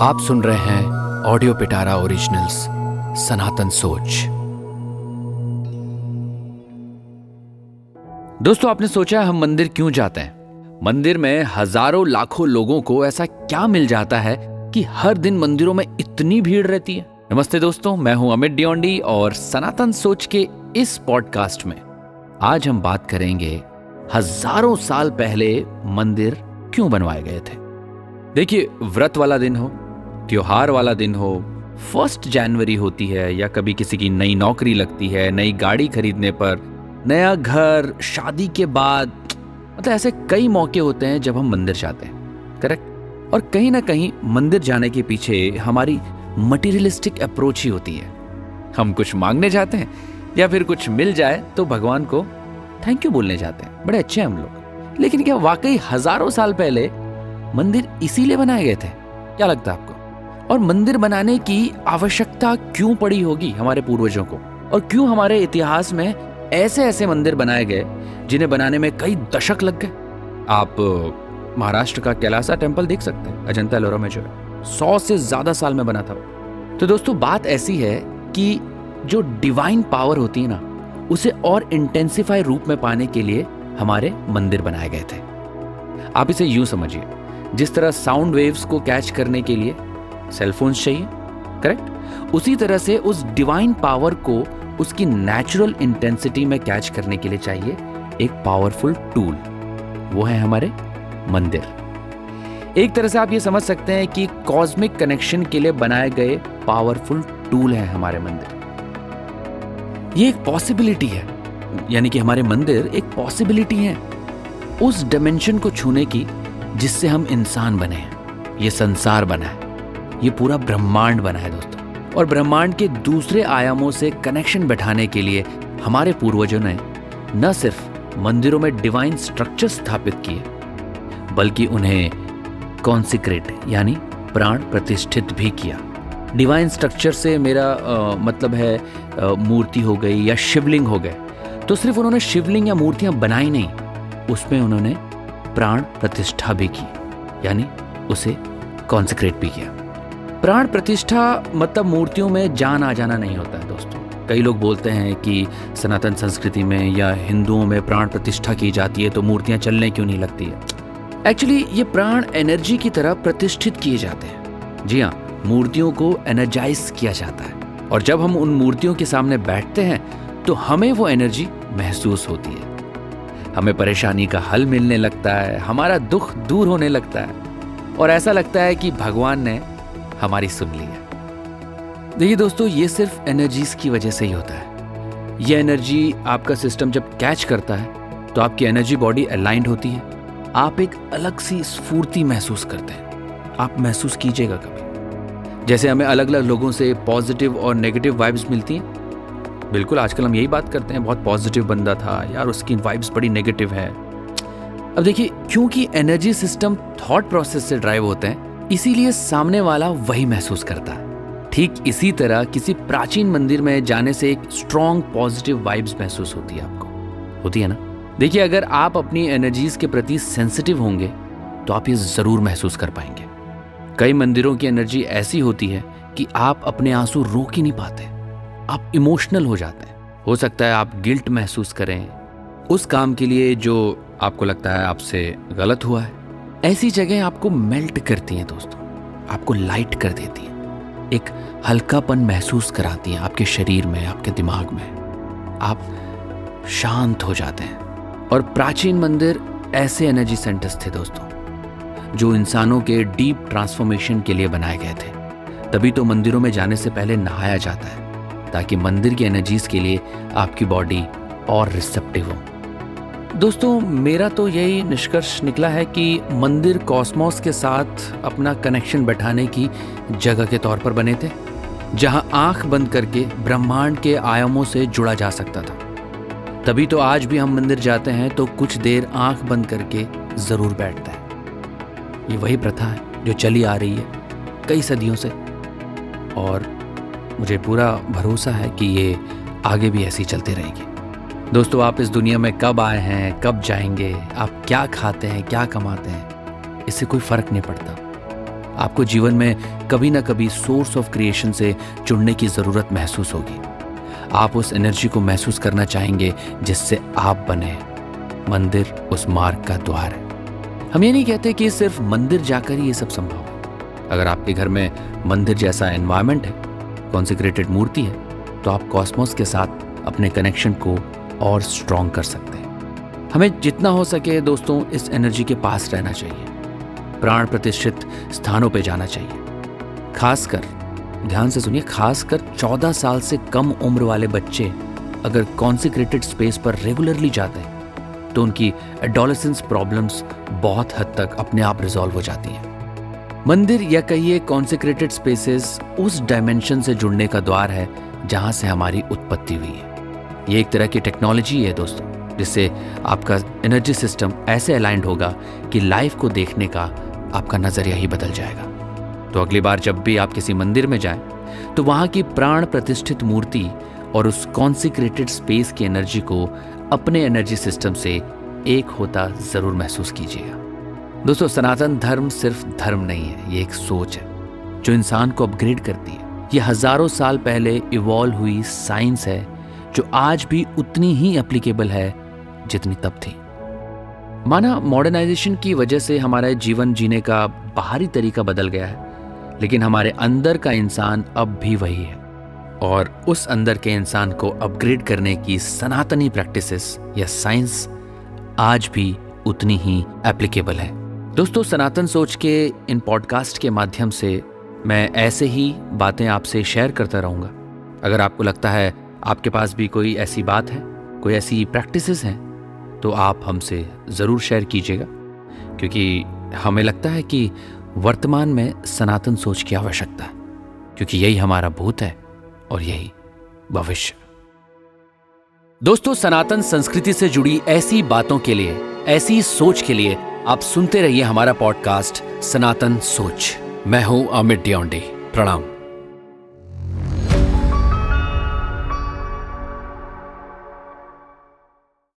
आप सुन रहे हैं ऑडियो पिटारा ओरिजिनल्स, सनातन सोच। दोस्तों, आपने सोचा हम मंदिर क्यों जाते हैं? मंदिर में हज़ारों लाखों लोगों को ऐसा क्या मिल जाता है कि हर दिन मंदिरों में इतनी भीड़ रहती है? नमस्ते दोस्तों, मैं हूँ अमित डियोंडी और सनातन सोच के इस पॉडकास्ट में आज हम बात करेंगे, हज़ारों साल पहले मंदिर क्यों बनवाए गए थे? देखिए, व्रत वाला दिन हो त्योहार वाला दिन हो, फ़र्स्ट जनवरी होती है या कभी किसी की नई नौकरी लगती है, नई गाड़ी खरीदने पर, नया घर, शादी के बाद मतलब ऐसे कई मौके होते हैं जब हम मंदिर जाते हैं करेक्ट और कहीं ना कहीं मंदिर जाने के पीछे हमारी मटीरियलिस्टिक अप्रोच ही होती है। हम कुछ मांगने जाते हैं या फिर कुछ मिल जाए तो भगवान को थैंक यू बोलने जाते हैं। बड़े अच्छे हैं हम लोग। लेकिन क्या वाकई हज़ारों साल पहले मंदिर इसीलिए बनाए गए थे? क्या लगता है आपको? और मंदिर बनाने की आवश्यकता क्यों पड़ी होगी हमारे पूर्वजों को? और क्यों हमारे इतिहास में ऐसे ऐसे मंदिर बनाए गए, जिन्हें बनाने में कई दशक लग गए? आप, महाराष्ट्र का कैलासा टेंपल देख सकते हैं, अजंता एलोरा में जो है। सौ से ज़्यादा साल में बना था तो दोस्तों, बात ऐसी है कि जो डिवाइन पावर होती है ना, उसे और इंटेंसिफाई रूप में पाने के लिए हमारे मंदिर बनाए गए थे। आप इसे यूँ समझिए, जिस तरह साउंड वेव्स को कैच करने के लिए सेलफोन्स चाहिए करेक्ट उसी तरह से उस डिवाइन पावर को उसकी नेचुरल इंटेंसिटी में कैच करने के लिए चाहिए एक पावरफुल टूल वो है हमारे मंदिर। एक तरह से आप ये समझ सकते हैं कि कॉस्मिक कनेक्शन के लिए बनाए गए पावरफुल टूल है हमारे मंदिर। ये एक पॉसिबिलिटी है। यानी कि हमारे मंदिर एक पॉसिबिलिटी है। उस डायमेंशन को छूने की जिससे हम इंसान बने हैं। ये संसार बना है। ये पूरा ब्रह्मांड बना है दोस्तों। और ब्रह्मांड के दूसरे आयामों से कनेक्शन बैठाने के लिए हमारे पूर्वजों ने न सिर्फ़ मंदिरों में डिवाइन स्ट्रक्चर स्थापित किए बल्कि उन्हें कॉन्सिक्रेट यानी प्राण प्रतिष्ठित भी किया। डिवाइन स्ट्रक्चर से मेरा आ, मतलब है आ, मूर्ति हो गई या शिवलिंग हो गए तो सिर्फ़ उन्होंने शिवलिंग या मूर्तियाँ बनाई नहीं उसमें उन्होंने प्राण प्रतिष्ठा भी की यानी उसे कॉन्सिक्रेट भी किया। प्राण प्रतिष्ठा मतलब मूर्तियों में जान आ जाना नहीं होता है दोस्तों। कई लोग बोलते हैं कि सनातन संस्कृति में या हिंदुओं में प्राण प्रतिष्ठा की जाती है तो मूर्तियाँ चलने क्यों नहीं लगती है? एक्चुअली ये प्राण एनर्जी की तरह प्रतिष्ठित किए जाते हैं। जी हाँ मूर्तियों को एनर्जाइज किया जाता है। और जब हम उन मूर्तियों के सामने बैठते हैं तो हमें वो एनर्जी महसूस होती है। हमें परेशानी का हल मिलने लगता है, हमारा दुख दूर होने लगता है। और ऐसा लगता है कि भगवान ने हमारी सुन ली है। देखिए दोस्तों, ये सिर्फ़ एनर्जीज की वजह से ही होता है। ये एनर्जी आपका सिस्टम जब कैच करता है तो आपकी एनर्जी बॉडी अलाइंड होती है। आप एक अलग सी स्फूर्ति महसूस करते हैं। आप महसूस कीजिएगा कभी। जैसे हमें अलग अलग लोगों से पॉजिटिव और नेगेटिव वाइब्स मिलती हैं। बिल्कुल, आजकल हम यही बात करते हैं, बहुत पॉजिटिव बंदा था, यार उसकी वाइब्स बड़ी नेगेटिव है। अब देखिए, क्योंकि एनर्जी सिस्टम थॉट प्रोसेस से ड्राइव होते हैं इसीलिए सामने वाला वही महसूस करता। है ठीक इसी तरह किसी प्राचीन मंदिर में जाने से एक स्ट्रॉन्ग पॉजिटिव वाइब्स महसूस होती है आपको। होती है ना? देखिए, अगर आप अपनी एनर्जीज के प्रति सेंसिटिव होंगे तो आप ये ज़रूर महसूस कर पाएँगे। कई मंदिरों की एनर्जी ऐसी होती है कि आप अपने आँसू रोक ही नहीं पाते। आप इमोशनल हो जाते हैं। हो सकता है आप गिल्ट महसूस करें। उस काम के लिए जो आपको लगता है आपसे गलत हुआ है ऐसी जगह आपको मेल्ट करती हैं दोस्तों। आपको लाइट कर देती हैं। एक हल्कापन महसूस कराती हैं आपके शरीर में, आपके दिमाग में। आप शांत हो जाते हैं। और प्राचीन मंदिर ऐसे एनर्जी सेंटर्स थे दोस्तों, जो इंसानों के डीप ट्रांसफॉर्मेशन के लिए बनाए गए थे। तभी तो मंदिरों में जाने से पहले नहाया जाता है, ताकि मंदिर की एनर्जीज के लिए आपकी बॉडी और रिसेप्टिव हो। दोस्तों, मेरा तो यही निष्कर्ष निकला है कि मंदिर कॉस्मोस के साथ अपना कनेक्शन बैठाने की जगह के तौर पर बने थे, जहाँ आँख बंद करके ब्रह्मांड के आयामों से जुड़ा जा सकता था। तभी तो आज भी हम मंदिर जाते हैं तो कुछ देर आँख बंद करके ज़रूर बैठते हैं। ये वही प्रथा है जो चली आ रही है कई सदियों से। और मुझे पूरा भरोसा है कि ये आगे भी ऐसी चलती रहेगी। दोस्तों, आप इस दुनिया में कब आए हैं, कब जाएँगे, आप क्या खाते हैं, क्या कमाते हैं, इससे कोई फ़र्क नहीं पड़ता। आपको जीवन में कभी ना कभी सोर्स ऑफ़ क्रिएशन से जुड़ने की ज़रूरत महसूस होगी। आप उस एनर्जी को महसूस करना चाहेंगे जिससे आप बने। मंदिर उस मार्ग का द्वार है। हम ये नहीं कहते कि सिर्फ़ मंदिर जाकर ही ये सब संभव है। अगर आपके घर में मंदिर जैसा एनवायरमेंट है कॉन्सिक्रेटेड मूर्ति है तो आप कॉस्मोस के साथ अपने कनेक्शन को और स्ट्रॉन्ग कर सकते हैं। हमें जितना हो सके दोस्तों इस एनर्जी के पास रहना चाहिए। प्राण प्रतिष्ठित स्थानों पर जाना चाहिए। खासकर, ध्यान से सुनिए, खासकर 14 साल से कम उम्र वाले बच्चे अगर कॉन्सिक्रेटेड स्पेस पर रेगुलरली जाते हैं तो उनकी एडोलेसेंस प्रॉब्लम्स बहुत हद तक अपने आप रिजॉल्व हो जाती हैं। मंदिर या कहिए कॉन्सिक्रेटेड स्पेसेस उस डायमेंशन से जुड़ने का द्वार है जहाँ से हमारी उत्पत्ति हुई है। ये एक तरह की टेक्नोलॉजी है दोस्तों, जिससे आपका एनर्जी सिस्टम ऐसे अलाइंड होगा कि लाइफ को देखने का आपका नज़रिया ही बदल जाएगा। तो अगली बार जब भी आप किसी मंदिर में जाएँ तो वहाँ की प्राण प्रतिष्ठित मूर्ति और उस कॉन्सिक्रेटेड स्पेस की एनर्जी को अपने एनर्जी सिस्टम से एक होता ज़रूर महसूस कीजिएगा। दोस्तों, सनातन धर्म सिर्फ़ धर्म नहीं है, ये एक सोच है, जो इंसान को अपग्रेड करती है। ये हज़ारों साल पहले इवॉल्व हुई साइंस है जो आज भी उतनी ही एप्लीकेबल है, जितनी तब थी। माना मॉडर्नाइजेशन की वजह से हमारा जीवन जीने का बाहरी तरीका बदल गया है, लेकिन हमारे अंदर का इंसान अब भी वही है। और उस अंदर के इंसान को अपग्रेड करने की सनातनी प्रैक्टिसेस या साइंस आज भी उतनी ही एप्लीकेबल है। दोस्तों, सनातन सोच के इन पॉडकास्ट के माध्यम से मैं ऐसे ही बातें आपसे शेयर करता रहूँगा। अगर आपको लगता है आपके पास भी कोई ऐसी बात है? कोई ऐसी प्रैक्टिसेस हैं? तो आप हमसे ज़रूर शेयर कीजिएगा, क्योंकि हमें लगता है कि वर्तमान में सनातन सोच की आवश्यकता है, क्योंकि यही हमारा भूत है और यही भविष्य। दोस्तों, सनातन संस्कृति से जुड़ी ऐसी बातों के लिए, ऐसी सोच के लिए आप सुनते रहिए हमारा पॉडकास्ट सनातन सोच। मैं हूँ अमित डियोंडी, प्रणाम।